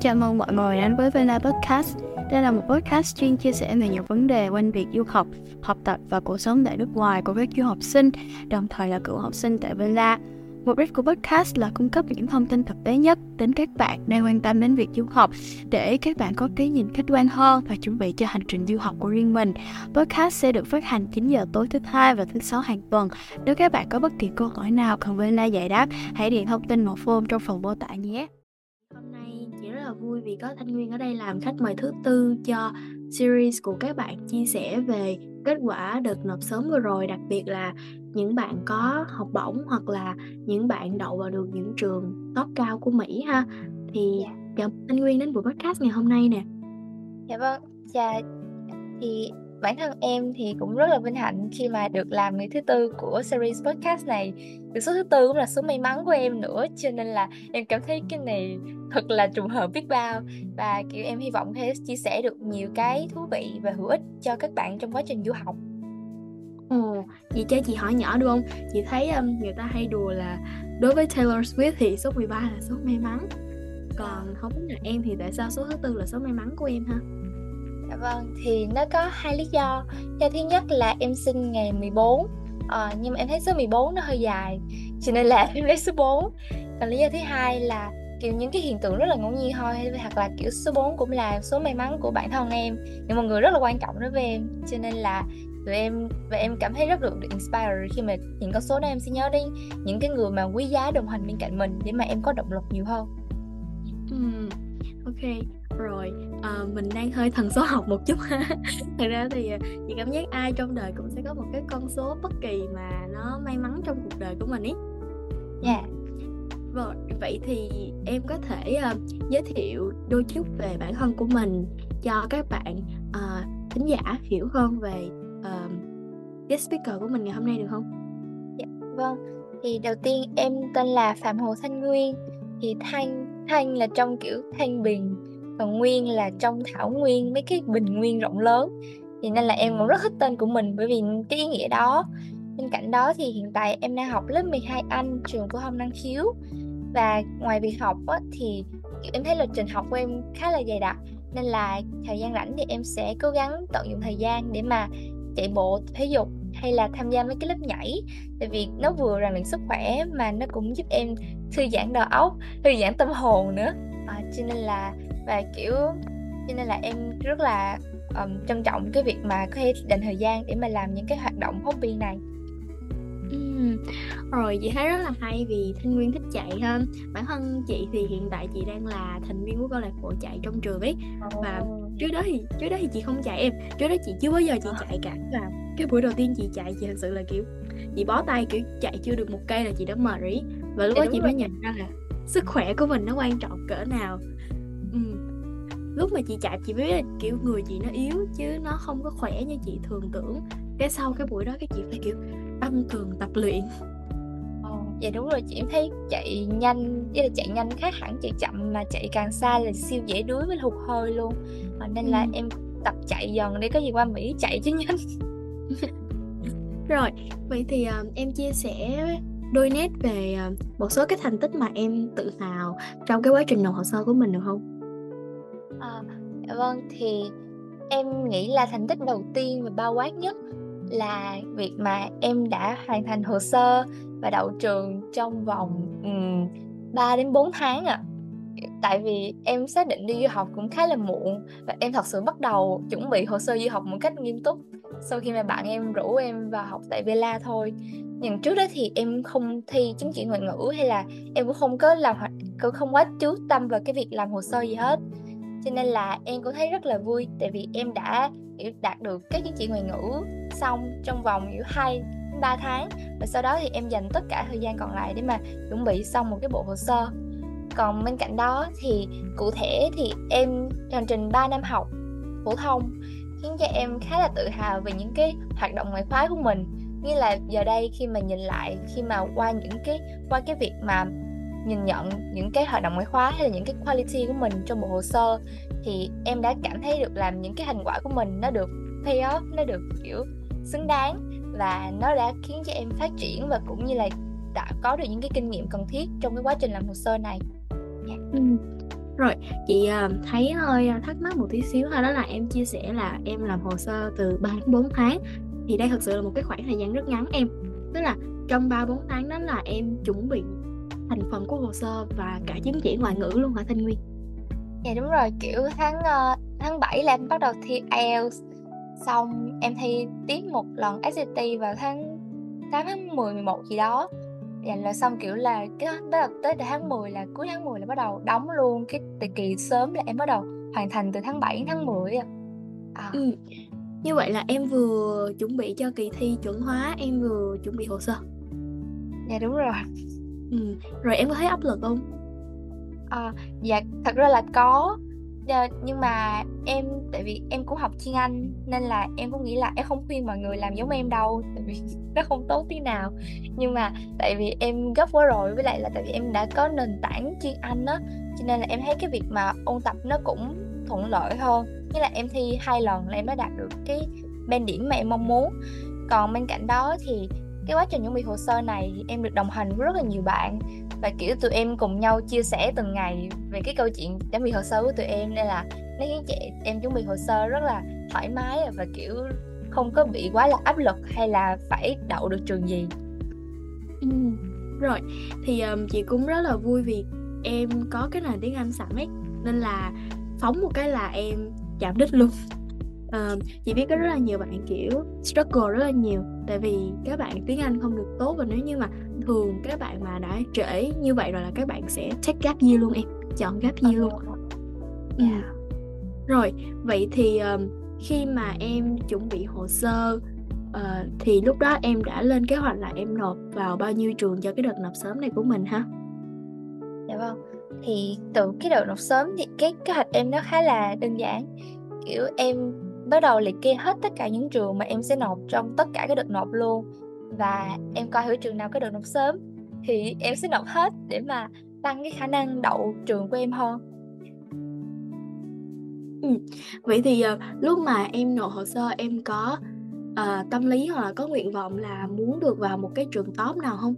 Chào mừng mọi người đến với Vela Podcast. Đây là một podcast chuyên chia sẻ về nhiều vấn đề quanh việc du học, học tập và cuộc sống tại nước ngoài của các du học sinh, đồng thời là cựu học sinh tại Vela. Mục đích của podcast là cung cấp những thông tin thực tế nhất đến các bạn đang quan tâm đến việc du học để các bạn có cái nhìn khách quan hơn và chuẩn bị cho hành trình du học của riêng mình. Podcast sẽ được phát hành 9 giờ tối thứ hai và thứ sáu hàng tuần. Nếu các bạn có bất kỳ câu hỏi nào cần Vena giải đáp, hãy điền thông tin một form trong phần mô tả nhé. Hôm nay chị rất là vui vì có Thanh Nguyên ở đây làm khách mời thứ tư cho series của các bạn chia sẻ về kết quả đợt nộp sớm vừa rồi đặc biệt là những bạn có học bổng hoặc là những bạn đậu vào được những trường top cao của Mỹ ha thì Dạ. chào Thanh Nguyên đến buổi podcast ngày hôm nay nè Dạ vâng, chà thì bản thân em thì cũng rất là vinh hạnh khi mà được làm người thứ tư của series podcast này. Được số thứ tư cũng là số may mắn của em nữa, cho nên là em cảm thấy cái này thật là trùng hợp biết bao và kiểu em hy vọng thể chia sẻ được nhiều cái thú vị và hữu ích cho các bạn trong quá trình du học. Ồ, chị cho chị hỏi nhỏ được không? Chị thấy um, người ta hay đùa là đối với Taylor Swift thì số 13 là số may mắn còn không biết là em thì tại sao số thứ tư là số may mắn của em ha? Dạ vâng, thì nó có hai lý do. Do thứ nhất là em sinh ngày 14 Ờ, nhưng mà em thấy số 14 nó hơi dài cho nên là em lấy số 4 còn lý do thứ hai là kiểu những cái hiện tượng rất là ngẫu nhiên thôi hoặc là kiểu số 4 cũng là số may mắn của bản thân em những một người rất là quan trọng đối với em cho nên là tụi em và em cảm thấy rất được inspire khi mà những con số đó em sẽ nhớ đến những cái người mà quý giá đồng hành bên cạnh mình để mà em có động lực nhiều hơn. Ừm, ok rồi à, mình đang hơi thần số học một chút ha. Thật ra thì à, chị cảm giác ai trong đời cũng sẽ có một cái con số bất kỳ mà nó may mắn trong cuộc đời của mình ý. Dạ Rồi, vậy thì em có thể à, giới thiệu đôi chút về bản thân của mình cho các bạn à, thính giả hiểu hơn về uh, guest speaker của mình ngày hôm nay được không? Dạ, vâng, thì đầu tiên em tên là Phạm Hồ Thanh Nguyên. Thì Thanh, Thanh là trong kiểu Thanh Bình Còn Nguyên là trong Thảo Nguyên, mấy cái bình nguyên rộng lớn. Thì nên là em cũng rất thích tên của mình bởi vì cái ý nghĩa đó. Bên cạnh đó thì hiện tại em đang học lớp 12 Anh, trường phổ thông năng khiếu. Và ngoài việc học á, thì em thấy lịch trình học của em khá là dày đặc. Nên là thời gian rảnh thì em sẽ cố gắng tận dụng thời gian để mà chạy bộ, thể dục hay là tham gia mấy cái lớp nhảy. Tại vì nó vừa rèn luyện sức khỏe mà nó cũng giúp em thư giãn đầu óc thư giãn tâm hồn nữa. À, cho nên là và kiểu cho nên là em rất là um, trân trọng cái việc mà có thể dành thời gian để mà làm những cái hoạt động hobby này. Rồi chị thấy rất là hay vì Thanh Nguyên thích chạy ha Bản thân chị thì hiện tại chị đang là thành viên của câu lạc bộ chạy trong trường ấy. Và trước đó thì trước đó thì chị không chạy em Trước đó chị chưa bao giờ chị chạy cả. Và cái buổi đầu tiên chị chạy chị thật sự là kiểu Chị bó tay kiểu chạy chưa được một cây là chị đã mệt rồi. Và lúc đó chị rồi. mới nhận ra là sức khỏe của mình nó quan trọng cỡ nào. Ừm. Lúc mà chị chạy chị biết là kiểu người chị nó yếu chứ nó không có khỏe như chị thường tưởng. Cái sau cái buổi đó cái chị phải kiểu tăng cường tập luyện. Ồ, dạ đúng rồi chị em thấy chạy nhanh với là chạy nhanh khác hẳn chạy chậm mà chạy càng xa là siêu dễ đuối với hụt hơi luôn Ờ, nên là em tập chạy dần để có gì qua Mỹ chạy chứ nhanh Rồi, vậy thì à, em chia sẻ đôi nét về à, một số cái thành tích mà em tự hào trong cái quá trình nộp hồ sơ của mình được không? À, vâng thì em nghĩ là thành tích đầu tiên và bao quát nhất là việc mà em đã hoàn thành hồ sơ và đậu trường trong vòng um, 3 đến 4 tháng ạ. Tại vì em xác định đi du học cũng khá là muộn và em thật sự bắt đầu chuẩn bị hồ sơ du học một cách nghiêm túc. Sau khi mà bạn em rủ em vào học tại Vela thôi. Nhưng trước đó thì em không thi chứng chỉ ngoại ngữ hay là em cũng không có làm cũng không quá chú tâm vào cái việc làm hồ sơ gì hết. Cho nên là em cũng thấy rất là vui tại vì em đã đạt được cái chứng chỉ ngoại ngữ xong trong vòng giữa hai 3 tháng. Và sau đó thì em dành tất cả thời gian còn lại để mà chuẩn bị xong một cái bộ hồ sơ còn bên cạnh đó thì cụ thể thì em hành trình 3 năm học phổ thông, khiến cho em khá là tự hào về những cái hoạt động ngoại khóa của mình. Như là giờ đây khi mà nhìn lại, khi mà qua những cái, qua cái việc mà nhìn nhận những cái hoạt động ngoại khóa hay là những cái quality của mình trong bộ hồ sơ, thì em đã cảm thấy được làm những cái thành quả của mình nó được pay off, nó được, kiểu, xứng đáng và nó đã khiến cho em phát triển và cũng như là đã có được những cái kinh nghiệm cần thiết trong cái quá trình làm hồ sơ này yeah. ừ. Rồi, chị uh, thấy hơi thắc mắc một tí xíu thôi đó là em chia sẻ là em làm hồ sơ từ 3 đến 4 tháng thì đây thật sự là một cái khoảng thời gian rất ngắn em tức là trong 3 4 tháng đó là em chuẩn bị thành phần của hồ sơ và cả chứng chỉ ngoại ngữ luôn hả Thanh Nguyên? Dạ đúng rồi, kiểu tháng uh, tháng 7 là em bắt đầu thi IELTS xong em thi tiếp một lần SAT vào tháng 8 tháng 10 11 gì đó dạ là xong kiểu là cái bắt đầu tới tháng 10 là cuối tháng 10 là bắt đầu đóng luôn cái thời kỳ sớm là em bắt đầu hoàn thành từ tháng 7 đến tháng 10 à. Ừ. Như vậy là em vừa chuẩn bị cho kỳ thi chuẩn hóa, em vừa chuẩn bị hồ sơ. Dạ đúng rồi. Ừ. Rồi em có thấy áp lực không? À, dạ thật ra là có Ờ, nhưng mà em, tại vì em cũng học chuyên Anh nên là em cũng nghĩ là em không khuyên mọi người làm giống em đâu, tại vì nó không tốt tí nào. Nhưng mà tại vì em gấp quá rồi, với lại là tại vì em đã có nền tảng chuyên Anh á, cho nên là em thấy cái việc mà ôn tập nó cũng thuận lợi hơn. Như là em thi hai lần là em đã đạt được cái bên điểm mà em mong muốn. Còn bên cạnh đó thì cái quá trình chuẩn bị hồ sơ này thì em được đồng hành với rất là nhiều bạn và kiểu tụi em cùng nhau chia sẻ từng ngày về cái câu chuyện chuẩn bị hồ sơ của tụi em nên là nó khiến chị em chuẩn bị hồ sơ rất là thoải mái à, và kiểu không có bị quá là áp lực hay là phải đậu được trường gì ừ. rồi thì um, chị cũng rất là vui vì em có cái nền tiếng Anh sẵn ấy nên là phóng một cái là em chạm đích luôn uh, chị biết có rất là nhiều bạn kiểu struggle rất là nhiều. Tại vì các bạn tiếng Anh không được tốt và nếu như mà thường các bạn mà đã trễ như vậy rồi là các bạn sẽ take gap year luôn em chọn gap year luôn. yeah. ừ. rồi vậy thì um, khi mà em chuẩn bị hồ sơ uh, thì lúc đó em đã lên kế hoạch là em nộp vào bao nhiêu trường cho cái đợt nộp sớm này của mình ha? Dạ vâng. Thì từ cái đợt nộp sớm thì cái kế hoạch em nó khá là đơn giản. Kiểu em bắt đầu liệt kê hết tất cả những trường mà em sẽ nộp trong tất cả các đợt nộp luôn. Và em coi thử trường nào có đợt nộp sớm. Thì em sẽ nộp hết để mà tăng cái khả năng đậu trường của em hơn. Ừ. vậy thì uh, lúc mà em nộp hồ sơ em có uh, tâm lý hoặc là có nguyện vọng là muốn được vào một cái trường top nào không?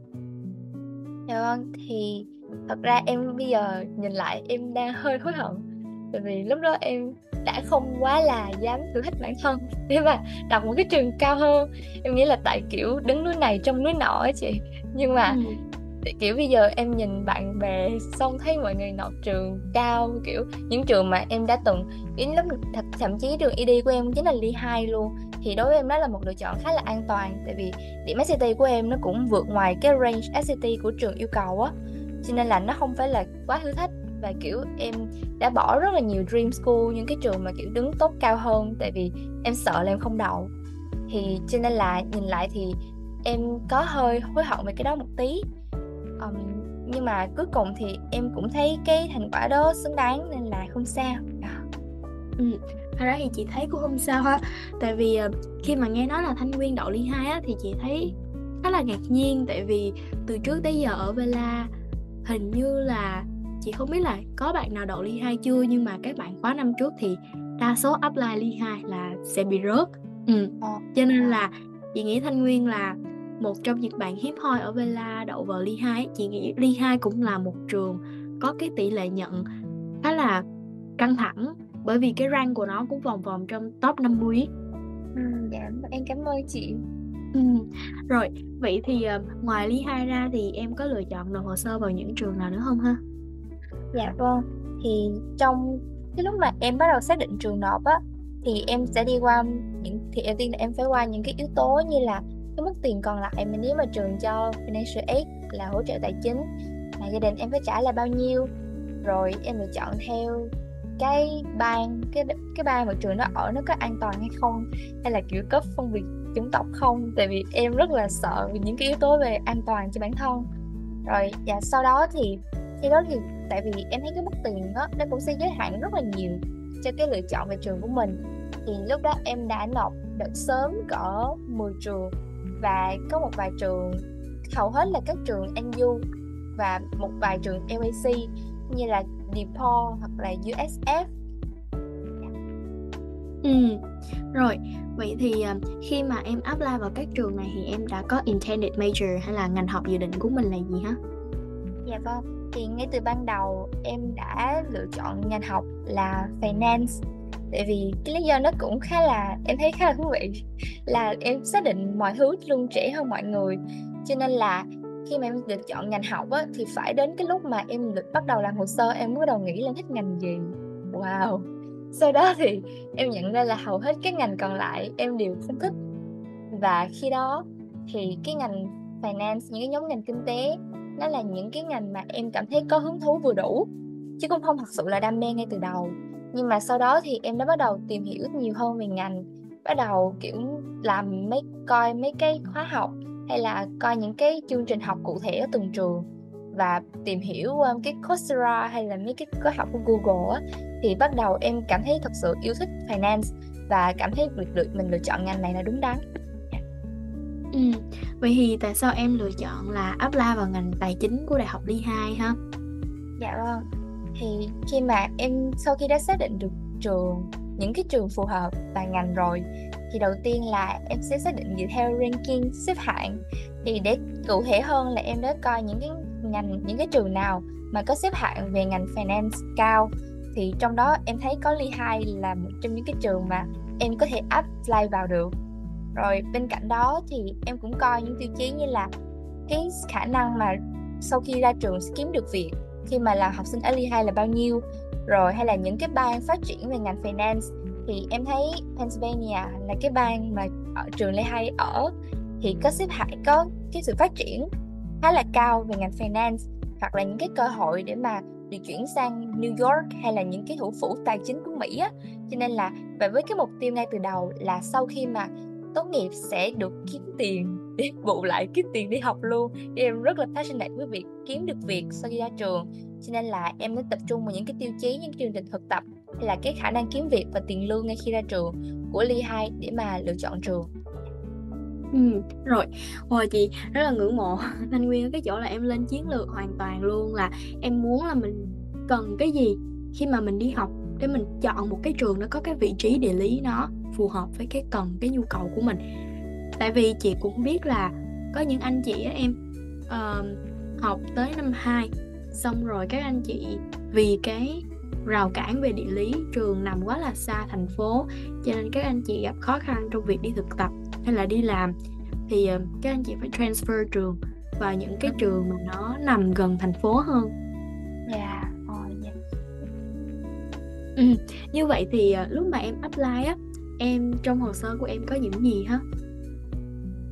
Dạ vâng thì thật ra em bây giờ nhìn lại em đang hơi hối hận tại vì lúc đó em đã không quá là dám thử thách bản thân. Để mà đọc một cái trường cao hơn. Em nghĩ là tại kiểu đứng núi này trong núi nọ á chị. Nhưng mà ừ. kiểu bây giờ em nhìn bạn bè xong thấy mọi người nộp trường cao kiểu những trường mà em đã từng đến lớp thật thậm chí trường ID của em chính là ly 2 luôn. Thì đối với em đó là một lựa chọn khá là an toàn. Tại vì điểm SAT của em nó cũng vượt ngoài cái range SAT của trường yêu cầu á. Cho nên là nó không phải là quá thử thách và kiểu em đã bỏ rất là nhiều dream school những cái trường mà kiểu đứng tốt cao hơn tại vì em sợ là em không đậu. Thì cho nên là nhìn lại thì em có hơi hối hận về cái đó một tí. Um, nhưng mà cuối cùng thì em cũng thấy cái thành quả đó xứng đáng nên là không sao. À. ừ thật ra thì chị thấy cũng không sao ha tại vì ờ, khi mà nghe nói là thanh nguyên đậu ly hai á thì chị thấy khá là ngạc nhiên. Tại vì từ trước tới giờ ở Vela hình như là chị không biết là có bạn nào đậu ly 2 chưa nhưng mà các bạn khóa năm trước thì đa số apply ly 2 là sẽ bị rớt ừ. Ờ. cho nên là chị nghĩ Thanh Nguyên là một trong những bạn hiếm hoi ở Vela đậu vào ly 2 chị nghĩ ly 2 cũng là một trường có cái tỷ lệ nhận khá là căng thẳng bởi vì cái rank của nó cũng vòng vòng trong top 50 ừ, dạ em cảm ơn chị ừ. rồi vậy thì uh, ngoài ly 2 ra thì em có lựa chọn nộp hồ sơ vào những trường nào nữa không ha Dạ vâng, thì trong cái lúc mà em bắt đầu xác định trường nộp á thì em sẽ đi qua những thì đầu tiên là em phải qua những cái yếu tố như là cái mức tiền còn lại mà nếu mà trường cho financial aid là hỗ trợ tài chính mà gia đình em phải trả là bao nhiêu. Rồi em lựa chọn theo cái bang cái cái bang mà trường nó ở nó có an toàn hay không hay là kiểu cấp phân biệt chủng tộc không. Tại vì em rất là sợ những cái yếu tố về an toàn cho bản thân. Rồi và sau đó thì khi đó thì tại vì em thấy cái mức tiền đó nó cũng sẽ giới hạn rất là nhiều cho cái lựa chọn về trường của mình. Thì lúc đó em đã nộp đợt sớm cỡ 10 trường và có một vài trường hầu hết là các trường NU và một vài trường LAC như là DePaul hoặc là USF Ừ, rồi. Vậy thì à, khi mà em apply vào các trường này thì em đã có intended major hay là ngành học dự định của mình là gì hả? Dạ vâng, thì ngay từ ban đầu em đã lựa chọn ngành học là finance. Tại vì cái lý do nó cũng khá là em thấy khá là thú vị là em xác định mọi thứ luôn trẻ hơn mọi người. Cho nên là khi mà em được chọn ngành học á, thì phải đến cái lúc mà em được bắt đầu làm hồ sơ em mới bắt đầu nghĩ lên thích ngành gì. Wow. Sau đó thì em nhận ra là hầu hết các ngành còn lại em đều không thích. Và khi đó thì cái ngành finance những cái nhóm ngành kinh tế nó là những cái ngành mà em cảm thấy có hứng thú vừa đủ chứ cũng không thật sự là đam mê ngay từ đầu nhưng mà sau đó thì em đã bắt đầu tìm hiểu nhiều hơn về ngành bắt đầu kiểu làm mấy coi mấy cái khóa học hay là coi những cái chương trình học cụ thể ở từng trường và tìm hiểu um, cái Coursera hay là mấy cái khóa học của Google á thì bắt đầu em cảm thấy thật sự yêu thích finance và cảm thấy việc được mình lựa chọn ngành này là đúng đắn. Ừ, vậy thì tại sao em lựa chọn là apply vào ngành tài chính của Đại học Lehigh ha? Dạ vâng, thì khi mà em sau khi đã xác định được trường những cái trường phù hợp và ngành rồi thì đầu tiên là em sẽ xác định dựa theo ranking xếp hạng. Thì để cụ thể hơn là em đã coi những cái ngành những cái trường nào mà có xếp hạng về ngành finance cao thì trong đó em thấy có Lehigh là một trong những cái trường mà em có thể apply vào được rồi bên cạnh đó thì em cũng coi những tiêu chí như là cái khả năng mà sau khi ra trường sẽ kiếm được việc, khi mà là học sinh early hay là bao nhiêu, rồi hay là những cái bang phát triển về ngành finance. Thì em thấy Pennsylvania là cái bang mà ở trường Lehigh ở, thì có xếp hạng, có cái sự phát triển khá là cao về ngành finance, hoặc là những cái cơ hội để mà được chuyển sang New York hay là những cái thủ phủ tài chính của Mỹ á. Cho nên là và với cái mục tiêu ngay từ đầu là sau khi mà tốt nghiệp sẽ được kiếm tiền để bù lại kiếm tiền đi học luôn. Em rất là passionate với việc kiếm được việc sau khi ra trường. Cho nên là em đã tập trung vào những cái tiêu chí những chương trình thực tập hay là cái khả năng kiếm việc và tiền lương ngay khi ra trường của ly 2 để mà lựa chọn trường. Ừ, rồi, Ôi chị rất là ngưỡng mộ. Thanh Nguyên ở cái chỗ là em lên chiến lược hoàn toàn luôn là em muốn là mình cần cái gì khi mà mình đi học để mình chọn một cái trường nó có cái vị trí địa lý nó phù hợp với cái cần cái nhu cầu của mình tại vì chị cũng biết là có những anh chị á em uh, học tới năm 2 xong rồi các anh chị vì cái rào cản về địa lý trường nằm quá là xa thành phố cho nên các anh chị gặp khó khăn trong việc đi thực tập hay là đi làm thì uh, các anh chị phải transfer trường vào những cái trường mà nó nằm gần thành phố hơn. Dạ, yeah. oh, yeah. Ừ, như vậy thì uh, lúc mà em apply á, em trong hồ sơ của em có những gì hả?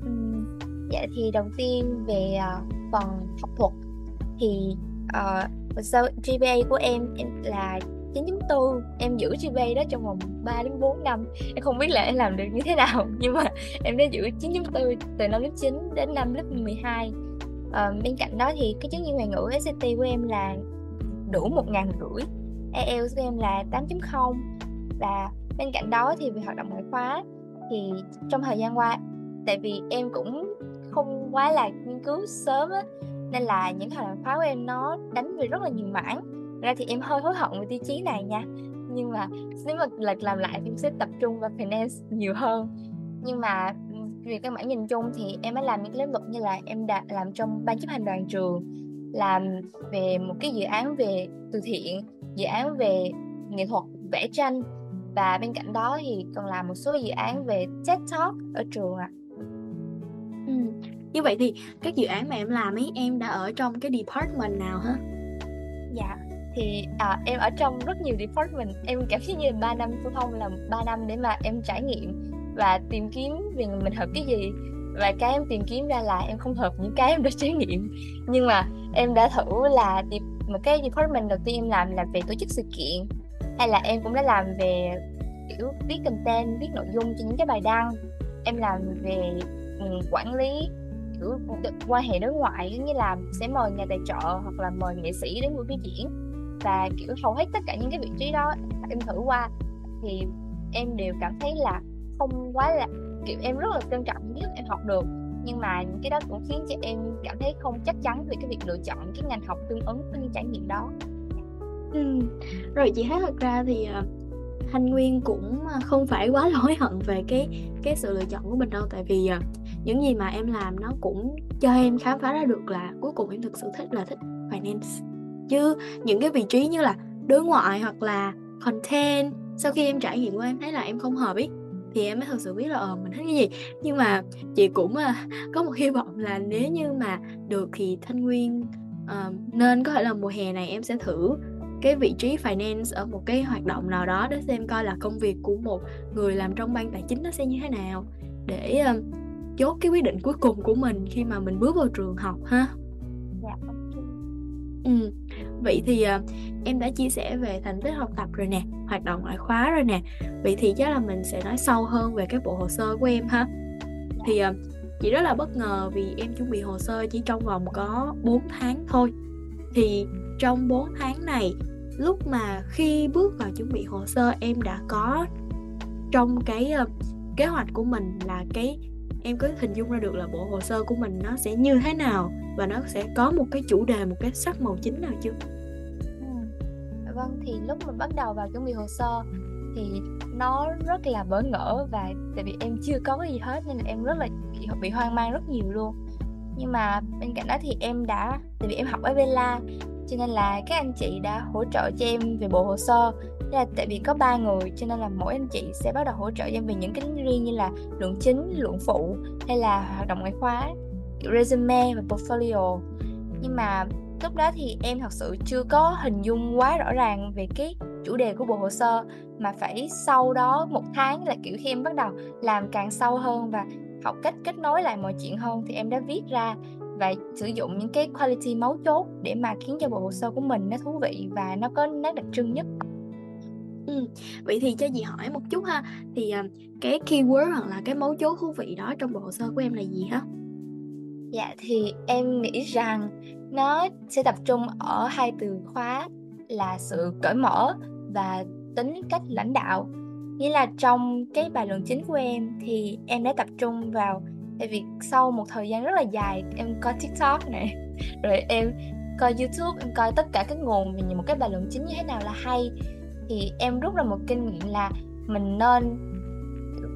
Uhm, dạ thì đầu tiên về uh, phần học thuật thì uh, hồ sơ GPA của em, em là 9.4 em giữ GPA đó trong vòng 3 đến 4 năm em không biết là em làm được như thế nào nhưng mà em đã giữ 9.4 từ năm lớp 9 đến năm lớp 12 à, ờ, bên cạnh đó thì cái chứng chỉ ngoại ngữ SAT của em là đủ một ngàn rưỡi IELTS của em là 8.0 và bên cạnh đó thì về hoạt động ngoại khóa thì trong thời gian qua, tại vì em cũng không quá là nghiên cứu sớm á, nên là những hoạt động khóa của em nó đánh về rất là nhiều mảng. Ra thì em hơi hối hận về tiêu chí này nha, nhưng mà nếu mà lật làm lại thì em sẽ tập trung vào finance nhiều hơn. Nhưng mà về các mảng nhìn chung thì em đã làm những lĩnh vực như là em đã làm trong ban chấp hành đoàn trường, làm về một cái dự án về từ thiện, dự án về nghệ thuật, vẽ tranh và bên cạnh đó thì còn làm một số dự án về TED Talk ở trường ạ. À. Ừ. Như vậy thì các dự án mà em làm ấy em đã ở trong cái department nào hả? Dạ, thì à, em ở trong rất nhiều department em cảm thấy như 3 năm phổ thông là 3 năm để mà em trải nghiệm và tìm kiếm về mình hợp cái gì và cái em tìm kiếm ra là em không hợp những cái em đã trải nghiệm nhưng mà em đã thử là một cái department đầu tiên em làm là về tổ chức sự kiện hay là em cũng đã làm về, kiểu, viết content, viết nội dung cho những cái bài đăng. Em làm về ừ, quản lý, kiểu quan hệ đối ngoại, giống như là sẽ mời nhà tài trợ hoặc là mời nghệ sĩ đến buổi biểu diễn. Và, kiểu, hầu hết tất cả những cái vị trí đó em thử qua thì em đều cảm thấy là không quá là, kiểu, em rất là trân trọng những em học được. Nhưng mà những cái đó cũng khiến cho em cảm thấy không chắc chắn về cái việc lựa chọn cái ngành học tương ứng với những trải nghiệm đó ừ. rồi chị thấy thật ra thì ờ, Thanh Nguyên cũng ờ, không phải quá hối hận về cái cái sự lựa chọn của mình đâu. Tại vì ờ, những gì mà em làm nó cũng cho em khám phá ra được là cuối cùng em thực sự thích là thích finance. Chứ những cái vị trí như là đối ngoại hoặc là content sau khi em trải nghiệm qua em thấy là em không hợp ý thì em mới thật sự biết là ờ mình thích cái gì. Nhưng mà chị cũng uh, có một hy vọng là nếu như mà được thì thanh nguyên uh, nên có thể là mùa hè này em sẽ thử cái vị trí finance ở một cái hoạt động nào đó để xem coi là công việc của một người làm trong ban tài chính nó sẽ như thế nào để uh, chốt cái quyết định cuối cùng của mình khi mà mình bước vào trường học ha. Dạ ừ vậy thì uh, em đã chia sẻ về thành tích học tập rồi nè hoạt động ngoại khóa rồi nè. Vậy thì chắc là mình sẽ nói sâu hơn về cái bộ hồ sơ của em ha. Thì uh, chị rất là bất ngờ vì em chuẩn bị hồ sơ chỉ trong vòng có 4 tháng thôi. Thì trong 4 tháng này lúc mà khi bước vào chuẩn bị hồ sơ em đã có trong cái uh, kế hoạch của mình là cái em có hình dung ra được là bộ hồ sơ của mình nó sẽ như thế nào và nó sẽ có một cái chủ đề một cái sắc màu chính nào chưa ừ. Dạ vâng thì lúc mà bắt đầu vào chuẩn bị hồ sơ thì nó rất là bỡ ngỡ và tại vì em chưa có cái gì hết nên là em rất là bị, bị hoang mang rất nhiều luôn nhưng mà bên cạnh đó thì em đã tại vì em học ở Bella cho nên là các anh chị đã hỗ trợ cho em về bộ hồ sơ Thế là tại vì có ba người cho nên là mỗi anh chị sẽ bắt đầu hỗ trợ cho em về những cái riêng như là luận chính, luận phụ hay là hoạt động ngoại khóa, resume và portfolio. Nhưng mà lúc đó thì em thật sự chưa có hình dung quá rõ ràng về cái chủ đề của bộ hồ sơ mà phải sau đó một tháng là kiểu khi em bắt đầu làm càng sâu hơn và học cách kết nối lại mọi chuyện hơn thì em đã viết ra và sử dụng những cái quality mấu chốt để mà khiến cho bộ hồ sơ của mình nó thú vị và nó có nét đặc trưng nhất Ừ. Vậy thì cho chị hỏi một chút ha Thì uh, cái keyword hoặc là cái mấu chốt thú vị đó trong bộ hồ sơ của em là gì hả? Dạ thì em nghĩ rằng nó sẽ tập trung ở hai từ khóa là sự cởi mở và tính cách lãnh đạo nghĩa là trong cái bài luận chính của em thì em đã tập trung vào tại vì sau một thời gian rất là dài, em coi tiktok này, rồi em coi youtube, em coi tất cả các nguồn về một cái bài luận chính như thế nào là hay, thì em rút ra một kinh nghiệm là mình nên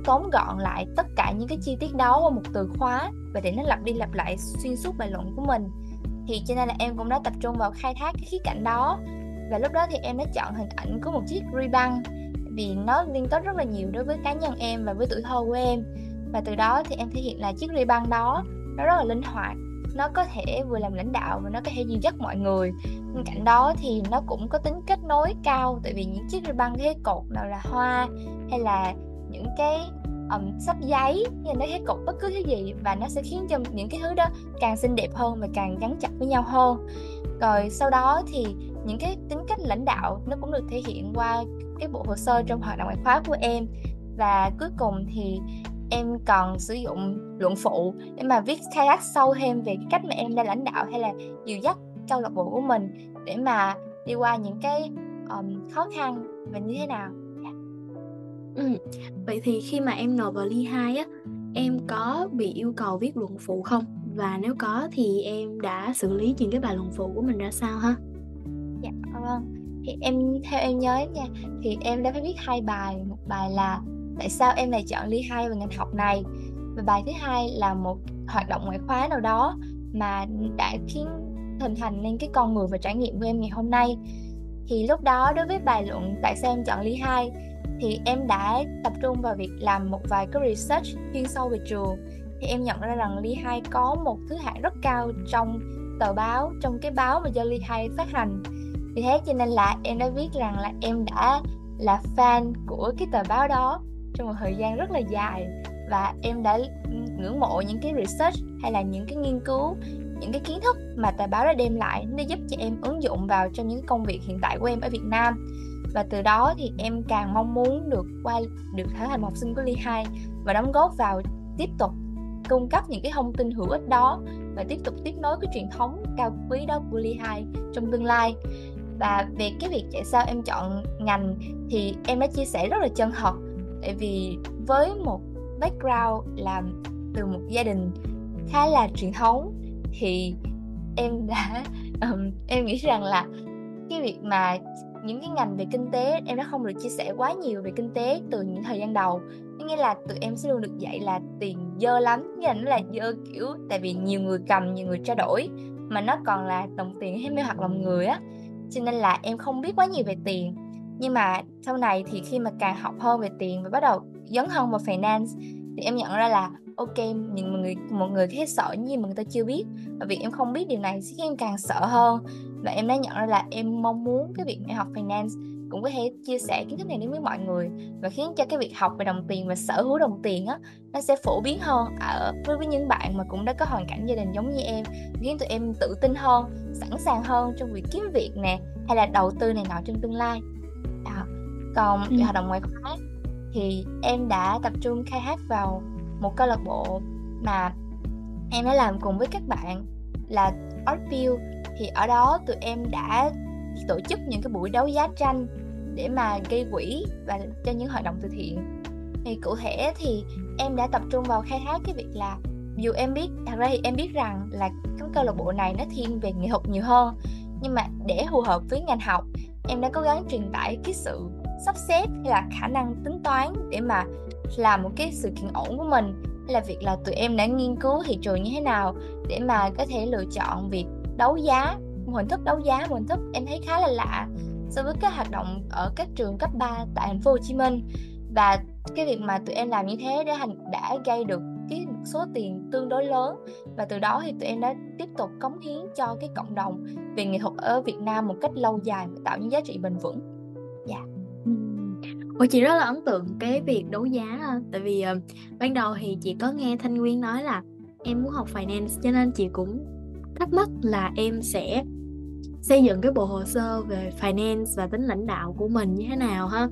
tóm gọn lại tất cả những cái chi tiết đó qua một từ khóa và để nó lặp đi lặp lại xuyên suốt bài luận của mình. Thì cho nên là em cũng đã tập trung vào khai thác cái khía cạnh đó. Và lúc đó thì em đã chọn hình ảnh của một chiếc ri băng vì nó liên kết rất là nhiều đối với cá nhân em và với tuổi thơ của em và từ đó thì em thể hiện là chiếc ri băng đó nó rất là linh hoạt. Nó có thể vừa làm lãnh đạo và nó có thể dìu dắt mọi người. Bên cạnh đó thì nó cũng có tính kết nối cao tại vì những chiếc ri băng thế cột nào là hoa hay là những cái um, sắp giấy như nó thế cột bất cứ thứ gì và nó sẽ khiến cho những cái thứ đó càng xinh đẹp hơn và càng gắn chặt với nhau hơn. Rồi sau đó thì những cái tính cách lãnh đạo nó cũng được thể hiện qua cái bộ hồ sơ trong hoạt động ngoại khóa của em. Và cuối cùng thì em còn sử dụng luận phụ để mà viết khai thác sâu thêm về cái cách mà em đã lãnh đạo hay là dìu dắt câu lạc bộ của mình để mà đi qua những cái um, khó khăn và như thế nào yeah. ừ. vậy thì khi mà em nộp vào ly 2 á em có bị yêu cầu viết luận phụ không và nếu có thì em đã xử lý những cái bài luận phụ của mình ra sao ha dạ vâng thì em theo em nhớ nha thì em đã phải viết hai bài một bài là tại sao em lại chọn ly hai về ngành học này? Và bài thứ hai là một hoạt động ngoại khóa nào đó mà đã khiến, hình thành nên cái con người và trải nghiệm của em ngày hôm nay. Thì lúc đó đối với bài luận tại sao em chọn ly hai, thì em đã tập trung vào việc làm một vài cái research chuyên sâu về trường. Thì em nhận ra rằng ly hai có một thứ hạng rất cao trong tờ báo, trong cái báo mà do ly hai phát hành. Vì thế cho nên là em đã viết rằng là em đã là fan của cái tờ báo đó trong một thời gian rất là dài. Và em đã ngưỡng mộ những cái research hay là những cái nghiên cứu, những cái kiến thức mà tờ báo đã đem lại nó giúp cho em ứng dụng vào trong những công việc hiện tại của em ở Việt Nam. Và từ đó thì em càng mong muốn được qua, được trở thành một học sinh của Ly 2 và đóng góp vào tiếp tục cung cấp những cái thông tin hữu ích đó và tiếp tục tiếp nối cái truyền thống cao quý đó của Ly 2 trong tương lai. Và về cái việc tại sao em chọn ngành thì em đã chia sẻ rất là chân thật tại vì với một background làm từ một gia đình khá là truyền thống thì em đã um, em nghĩ rằng là cái việc mà những cái ngành về kinh tế em đã không được chia sẻ quá nhiều về kinh tế từ những thời gian đầu. Nghĩa là tụi em sẽ luôn được dạy là tiền dơ lắm nghĩa là nó là dơ kiểu tại vì nhiều người cầm nhiều người trao đổi mà nó còn là đồng tiền hay mê hoặc lòng người á. Cho nên là em không biết quá nhiều về tiền nhưng mà sau này thì khi mà càng học hơn về tiền và bắt đầu dấn hơn vào finance thì em nhận ra là ok những người một người khác sợ gì mà người ta chưa biết. Và vì em không biết điều này khiến em càng sợ hơn. Và em đã nhận ra là em mong muốn cái việc em học finance cũng có thể chia sẻ kiến thức này đến với mọi người và khiến cho cái việc học về đồng tiền và sở hữu đồng tiền á nó sẽ phổ biến hơn ở với, với những bạn mà cũng đã có hoàn cảnh gia đình giống như em khiến tụi em tự tin hơn sẵn sàng hơn trong việc kiếm việc nè hay là đầu tư này nọ trong tương lai à, còn ừ. hoạt động ngoại khóa thì em đã tập trung khai thác vào một câu lạc bộ mà em đã làm cùng với các bạn là Artview thì ở đó tụi em đã tổ chức những cái buổi đấu giá tranh để mà gây quỹ và cho những hoạt động từ thiện. Thì cụ thể thì em đã tập trung vào khai thác cái việc là dù em biết thật ra thì em biết rằng là cái câu lạc bộ này nó thiên về nghệ thuật nhiều hơn nhưng mà để phù hợp với ngành học em đã cố gắng truyền tải cái sự sắp xếp hay là khả năng tính toán để mà làm một cái sự kiện ổn của mình, hay là việc là tụi em đã nghiên cứu thị trường như thế nào để mà có thể lựa chọn việc đấu giá, một hình thức đấu giá, một hình thức em thấy khá là lạ so với các hoạt động ở các trường cấp 3 tại thành phố Hồ Chí Minh. Và cái việc mà tụi em làm như thế đã thành đã gây được cái số tiền tương đối lớn và từ đó thì tụi em đã tiếp tục cống hiến cho cái cộng đồng về nghệ thuật ở Việt Nam một cách lâu dài và tạo những giá trị bền vững. Dạ. Yeah. Ủa chị rất là ấn tượng cái việc đấu giá tại vì uh, ban đầu thì chị có nghe Thanh Nguyên nói là em muốn học finance cho nên chị cũng thắc mắc là em sẽ xây dựng cái bộ hồ sơ về finance và tính lãnh đạo của mình như thế nào ha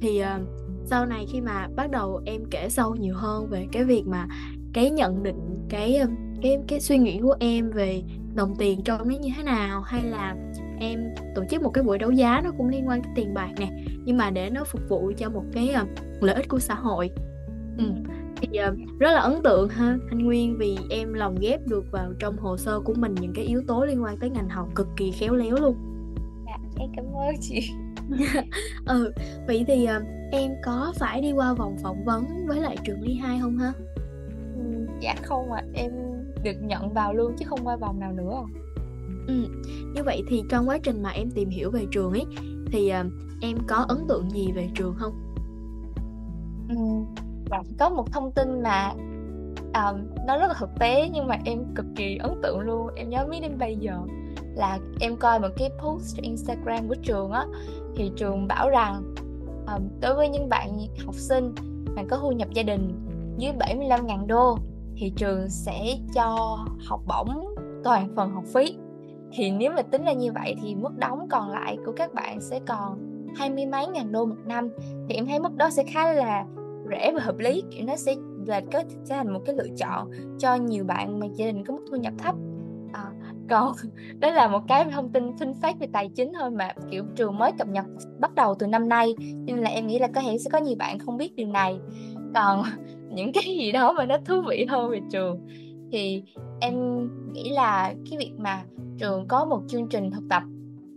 thì uh, sau này khi mà bắt đầu em kể sâu nhiều hơn về cái việc mà cái nhận định cái cái cái suy nghĩ của em về đồng tiền trong nó như thế nào hay là em tổ chức một cái buổi đấu giá nó cũng liên quan tới tiền bạc nè nhưng mà để nó phục vụ cho một cái uh, lợi ích của xã hội ừ. thì uh, rất là ấn tượng ha anh Nguyên vì em lồng ghép được vào trong hồ sơ của mình những cái yếu tố liên quan tới ngành học cực kỳ khéo léo luôn em cảm ơn chị. Ừ vậy thì uh, em có phải đi qua vòng phỏng vấn với lại trường Ly Hai không ha? Ừ, dạ không ạ. À. em được nhận vào luôn chứ không qua vòng nào nữa. Ừ như vậy thì trong quá trình mà em tìm hiểu về trường ấy thì uh, em có ấn tượng gì về trường không? Ừ, có một thông tin mà um, nó rất là thực tế nhưng mà em cực kỳ ấn tượng luôn. Em nhớ biết đến bây giờ là em coi một cái post trên Instagram của trường á thì trường bảo rằng um, đối với những bạn học sinh mà có thu nhập gia đình dưới 75.000 đô thì trường sẽ cho học bổng toàn phần học phí. Thì nếu mà tính ra như vậy thì mức đóng còn lại của các bạn sẽ còn hai mươi mấy ngàn đô một năm. Thì em thấy mức đó sẽ khá là rẻ và hợp lý kiểu nó sẽ là có sẽ thành một cái lựa chọn cho nhiều bạn mà gia đình có mức thu nhập thấp. À, còn đó là một cái thông tin phân phát về tài chính thôi mà, kiểu, trường mới cập nhật bắt đầu từ năm nay nên là em nghĩ là có thể sẽ có nhiều bạn không biết điều này. Còn những cái gì đó mà nó thú vị hơn về trường, thì em nghĩ là cái việc mà trường có một chương trình thực tập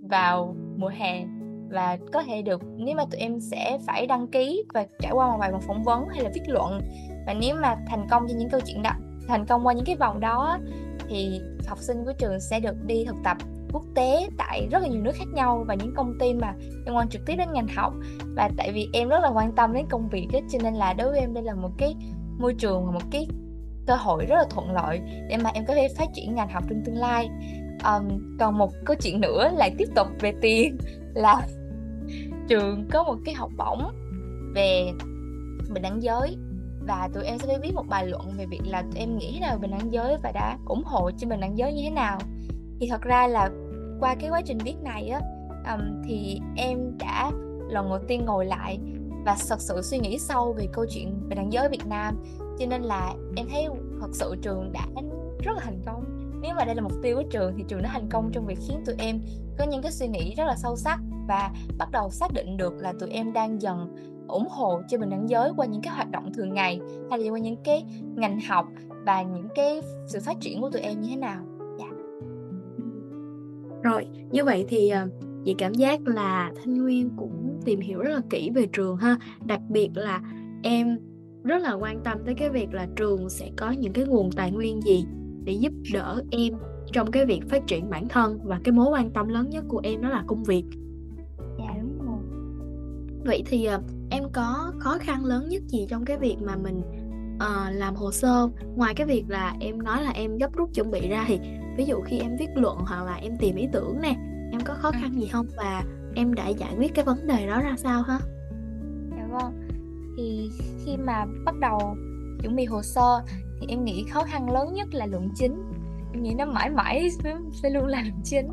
vào mùa hè và có thể được, nếu mà tụi em sẽ phải đăng ký và trải qua một vài vòng phỏng vấn hay là viết luận, và nếu mà thành công cho những câu chuyện đó, thành công qua những cái vòng đó thì học sinh của trường sẽ được đi thực tập quốc tế tại rất là nhiều nước khác nhau và những công ty mà liên quan trực tiếp đến ngành học. Và tại vì em rất là quan tâm đến công việc ấy, cho nên là đối với em đây là một cái môi trường và một cái cơ hội rất là thuận lợi để mà em có thể phát triển ngành học trong tương lai. Um, còn một câu chuyện nữa lại tiếp tục về tiền. Là trường có một cái học bổng về bình đẳng giới và tụi em sẽ phải viết một bài luận về việc là tụi em nghĩ là bình đẳng giới và đã ủng hộ cho bình đẳng giới như thế nào. Thì thật ra là qua cái quá trình viết này á um, thì em đã lần đầu tiên ngồi lại và thật sự suy nghĩ sâu về câu chuyện bình đẳng giới Việt Nam. Cho nên là em thấy thật sự trường đã rất là thành công. Nếu mà đây là mục tiêu của trường thì trường đã thành công trong việc khiến tụi em có những cái suy nghĩ rất là sâu sắc và bắt đầu xác định được là tụi em đang dần ủng hộ cho bình đẳng giới qua những cái hoạt động thường ngày, hay là qua những cái ngành học và những cái sự phát triển của tụi em như thế nào? Yeah. rồi, như vậy thì ờ, chị cảm giác là Thanh Nguyên cũng tìm hiểu rất là kỹ về trường ha. Đặc biệt là em rất là quan tâm tới cái việc là trường sẽ có những cái nguồn tài nguyên gì để giúp đỡ em trong cái việc phát triển bản thân, và cái mối quan tâm lớn nhất của em đó là công việc vậy thì uh, em có khó khăn lớn nhất gì trong cái việc mà mình uh, làm hồ sơ ngoài cái việc là em nói là em gấp rút chuẩn bị ra thì ví dụ khi em viết luận hoặc là em tìm ý tưởng nè em có khó ừ. khăn gì không? Và em đã giải quyết cái vấn đề đó ra sao ha? Dạ vâng. Thì khi mà bắt đầu chuẩn bị hồ sơ thì em nghĩ khó khăn lớn nhất là luận chính. Em nghĩ nó mãi mãi sẽ luôn là luận chính.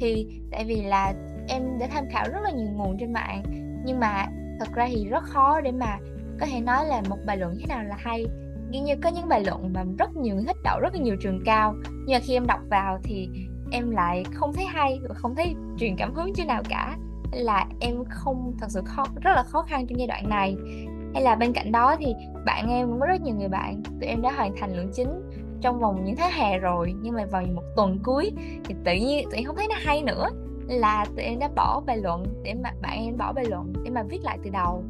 Thì tại vì là em đã tham khảo rất là nhiều nguồn trên mạng nhưng mà thật ra thì rất khó để mà có thể nói là một bài luận thế nào là hay. Như như có những bài luận mà rất nhiều người thích đậu rất là nhiều trường cao. Nhưng mà khi em đọc vào thì em lại không thấy hay và không thấy truyền cảm hứng chứ nào cả. Là em không, thật sự khó, rất là khó khăn trong giai đoạn này. Hay là bên cạnh đó thì bạn em cũng có rất nhiều người bạn, tụi em đã hoàn thành lượng chính trong vòng những tháng hè rồi. Nhưng mà vào một tuần cuối thì tự nhiên tụi em không thấy nó hay nữa là tụi em đã bỏ bài luận để mà bạn em bỏ bài luận để mà viết lại từ đầu.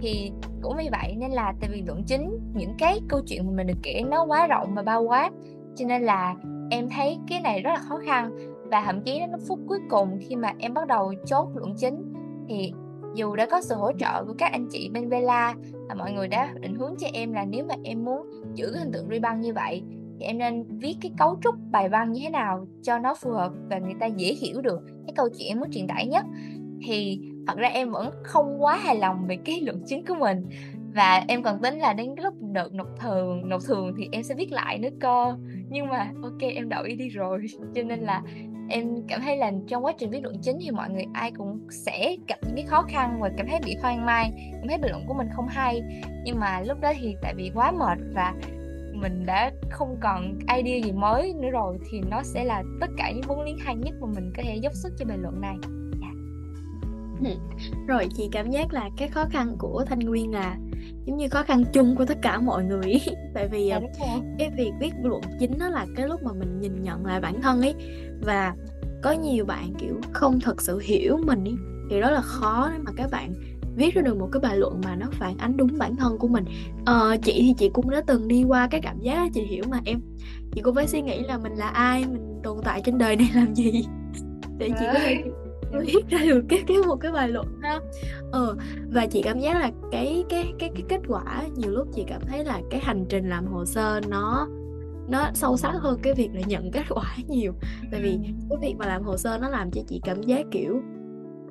Thì cũng vì vậy nên là tại vì luận chính, những cái câu chuyện mà mình được kể nó quá rộng và bao quát, cho nên là em thấy cái này rất là khó khăn. Và thậm chí đến phút cuối cùng khi mà em bắt đầu chốt luận chính, thì dù đã có sự hỗ trợ của các anh chị bên Vela và mọi người đã định hướng cho em là nếu mà em muốn giữ cái hình tượng ribbon như vậy thì em nên viết cái cấu trúc bài văn như thế nào cho nó phù hợp và người ta dễ hiểu được cái câu chuyện em muốn truyền tải nhất. Thì thật ra em vẫn không quá hài lòng về cái luận chứng của mình. Và em còn tính là đến lúc đợt nộp thường nộp thường thì em sẽ viết lại nữa cơ. Nhưng mà, ok, em đậu đi rồi. Cho nên là em cảm thấy là trong quá trình viết luận chính thì mọi người ai cũng sẽ gặp những cái khó khăn và cảm thấy bị hoang mang, cảm thấy bình luận của mình không hay. Nhưng mà lúc đó thì tại vì quá mệt và mình đã không còn idea gì mới nữa rồi thì nó sẽ là tất cả những vốn liếng hay nhất mà mình có thể dốc sức cho bài luận này. Yeah. rồi chị cảm giác là cái khó khăn của thanh nguyên là giống như khó khăn chung của tất cả mọi người. Tại vì à, cái việc viết luận chính nó là cái lúc mà mình nhìn nhận lại bản thân ấy. Và có nhiều bạn kiểu không thật sự hiểu mình ấy. Thì đó là khó để mà các bạn viết ra được một cái bài luận mà nó phản ánh đúng bản thân của mình. Ờ, chị thì chị cũng đã từng đi qua cái cảm giác chị hiểu mà em. Chị cũng phải suy nghĩ là mình là ai mình tồn tại trên đời này làm gì? Để chị có thể viết ra được cái cái một cái bài luận ha. Ờ và chị cảm giác là cái cái cái cái kết quả nhiều lúc chị cảm thấy là cái hành trình làm hồ sơ nó nó sâu sắc hơn cái việc là nhận kết quả nhiều. Tại vì cái việc mà làm hồ sơ nó làm cho chị cảm giác kiểu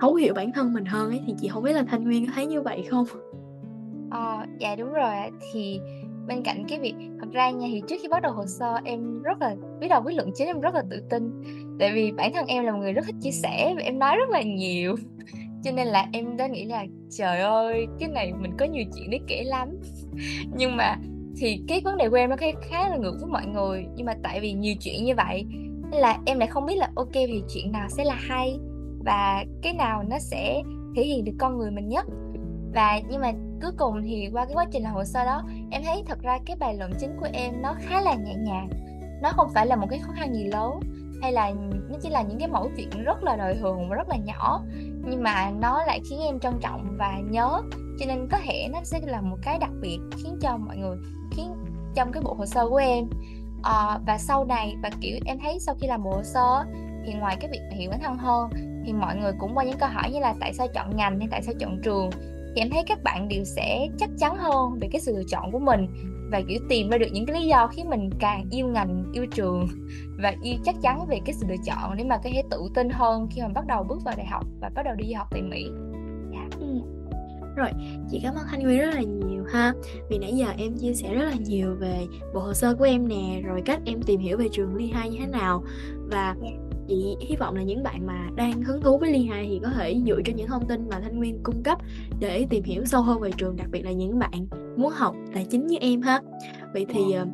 thấu hiểu bản thân mình hơn ấy, thì chị không biết là thanh nguyên có thấy như vậy không? Ờ dạ đúng rồi thì bên cạnh cái việc, thật ra nha, thì trước khi bắt đầu hồ sơ, em rất là biết đầu với luận chính, em rất là tự tin. Tại vì bản thân em là một người rất thích chia sẻ và em nói rất là nhiều. Cho nên là em đã nghĩ là, trời ơi, cái này mình có nhiều chuyện để kể lắm. Nhưng mà thì cái vấn đề của em nó khá là ngược với mọi người. Nhưng mà tại vì nhiều chuyện như vậy, nên là em lại không biết là, ok, thì chuyện nào sẽ là hay? Và cái nào nó sẽ thể hiện được con người mình nhất. Và nhưng mà cuối cùng thì qua cái quá trình làm hồ sơ đó, em thấy thật ra cái bài luận chính của em nó khá là nhẹ nhàng. Nó không phải là một cái khó khăn gì lớn, hay là nó chỉ là những cái mẫu chuyện rất là đời thường và rất là nhỏ, nhưng mà nó lại khiến em trân trọng và nhớ. Cho nên có thể nó sẽ là một cái đặc biệt khiến cho mọi người, khiến trong cái bộ hồ sơ của em à, và sau này và kiểu em thấy sau khi làm bộ hồ sơ thì ngoài cái việc hiểu bản thân hơn thì mọi người cũng qua những câu hỏi như là tại sao chọn ngành hay tại sao chọn trường thì em thấy các bạn đều sẽ chắc chắn hơn về cái sự lựa chọn của mình và kiểu tìm ra được những cái lý do khiến mình càng yêu ngành yêu trường và yêu chắc chắn về cái sự lựa chọn để mà có thể tự tin hơn khi mà bắt đầu bước vào đại học và bắt đầu đi du học tại Mỹ yeah. Ừ. Rồi, chị cảm ơn Thanh Nguyên rất là nhiều ha. Vì nãy giờ em chia sẻ rất là nhiều về bộ hồ sơ của em nè Rồi cách em tìm hiểu về trường Ly Hai như thế nào. Và chị hy vọng là những bạn mà đang hứng thú với ly hai thì có thể dựa trên những thông tin mà thanh nguyên cung cấp để tìm hiểu sâu hơn về trường đặc biệt là những bạn muốn học tài chính như em ha. Vậy thì ờ,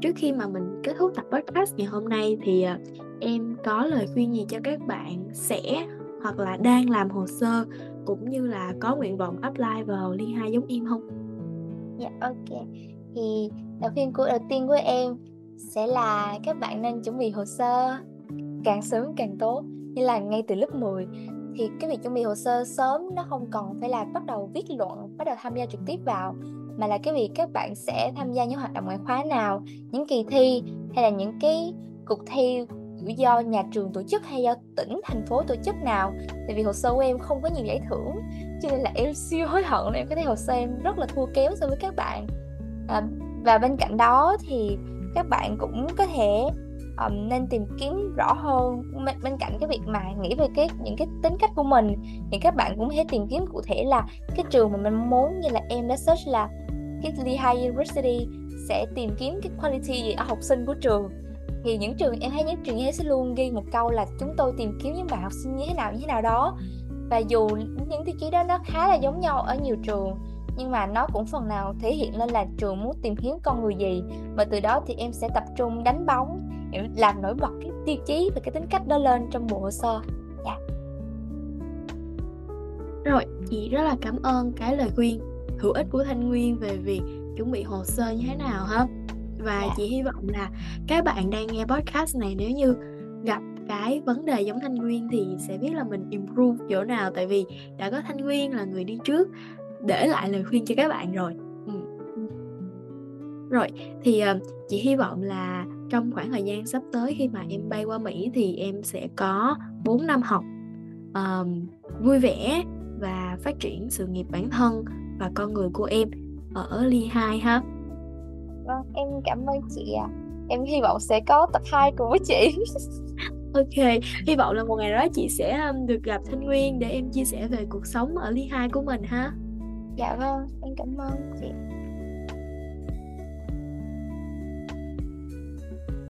trước khi mà mình kết thúc tập podcast ngày hôm nay thì ờ, em có lời khuyên gì cho các bạn sẽ hoặc là đang làm hồ sơ cũng như là có nguyện vọng apply vào ly hai giống em không? Dạ yeah, ok. Thì lời khuyên của đầu tiên của em sẽ là các bạn nên chuẩn bị hồ sơ càng sớm càng tốt như là ngay từ lớp 10 thì cái việc chuẩn bị hồ sơ sớm nó không còn phải là bắt đầu viết luận bắt đầu tham gia trực tiếp vào mà là cái việc các bạn sẽ tham gia những hoạt động ngoại khóa nào những kỳ thi hay là những cái cuộc thi do nhà trường tổ chức hay do tỉnh thành phố tổ chức nào. Tại vì hồ sơ của em không có nhiều giải thưởng cho nên là em siêu hối hận em có thấy hồ sơ em rất là thua kém so với các bạn. À, và bên cạnh đó thì các bạn cũng có thể um, nên tìm kiếm rõ hơn. Bên, bên cạnh cái việc mà nghĩ về cái những cái tính cách của mình thì các bạn cũng hãy thể tìm kiếm cụ thể là cái trường mà mình muốn như là em đã search là cái Lehigh University sẽ tìm kiếm cái quality gì ở học sinh của trường thì những trường, em thấy những trường như thế sẽ luôn ghi một câu là chúng tôi tìm kiếm những bạn học sinh như thế nào, như thế nào đó. Và dù những tiêu chí đó nó khá là giống nhau ở nhiều trường, nhưng mà nó cũng phần nào thể hiện lên là trường muốn tìm kiếm con người gì. Và từ đó thì em sẽ tập trung đánh bóng làm nổi bật cái tiêu chí và cái tính cách đó lên trong bộ hồ sơ. Dạ. Yeah. rồi, chị rất là cảm ơn cái lời khuyên hữu ích của thanh nguyên về việc chuẩn bị hồ sơ như thế nào ha? Và yeah. Dạ. chị hy vọng là các bạn đang nghe podcast này nếu như gặp cái vấn đề giống thanh nguyên thì sẽ biết là mình improve chỗ nào tại vì đã có thanh nguyên là người đi trước để lại lời khuyên cho các bạn rồi ừ. rồi thì uh, chị hy vọng là trong khoảng thời gian sắp tới khi mà em bay qua Mỹ thì em sẽ có 4 năm học um, vui vẻ và phát triển sự nghiệp bản thân và con người của em ở Lehigh ha. Vâng, em cảm ơn chị ạ. À. Em hy vọng sẽ có tập 2 cùng với chị. ok, hy vọng là một ngày đó chị sẽ um, được gặp Thanh Nguyên để em chia sẻ về cuộc sống ở Lehigh của mình ha. Dạ vâng, em cảm ơn chị.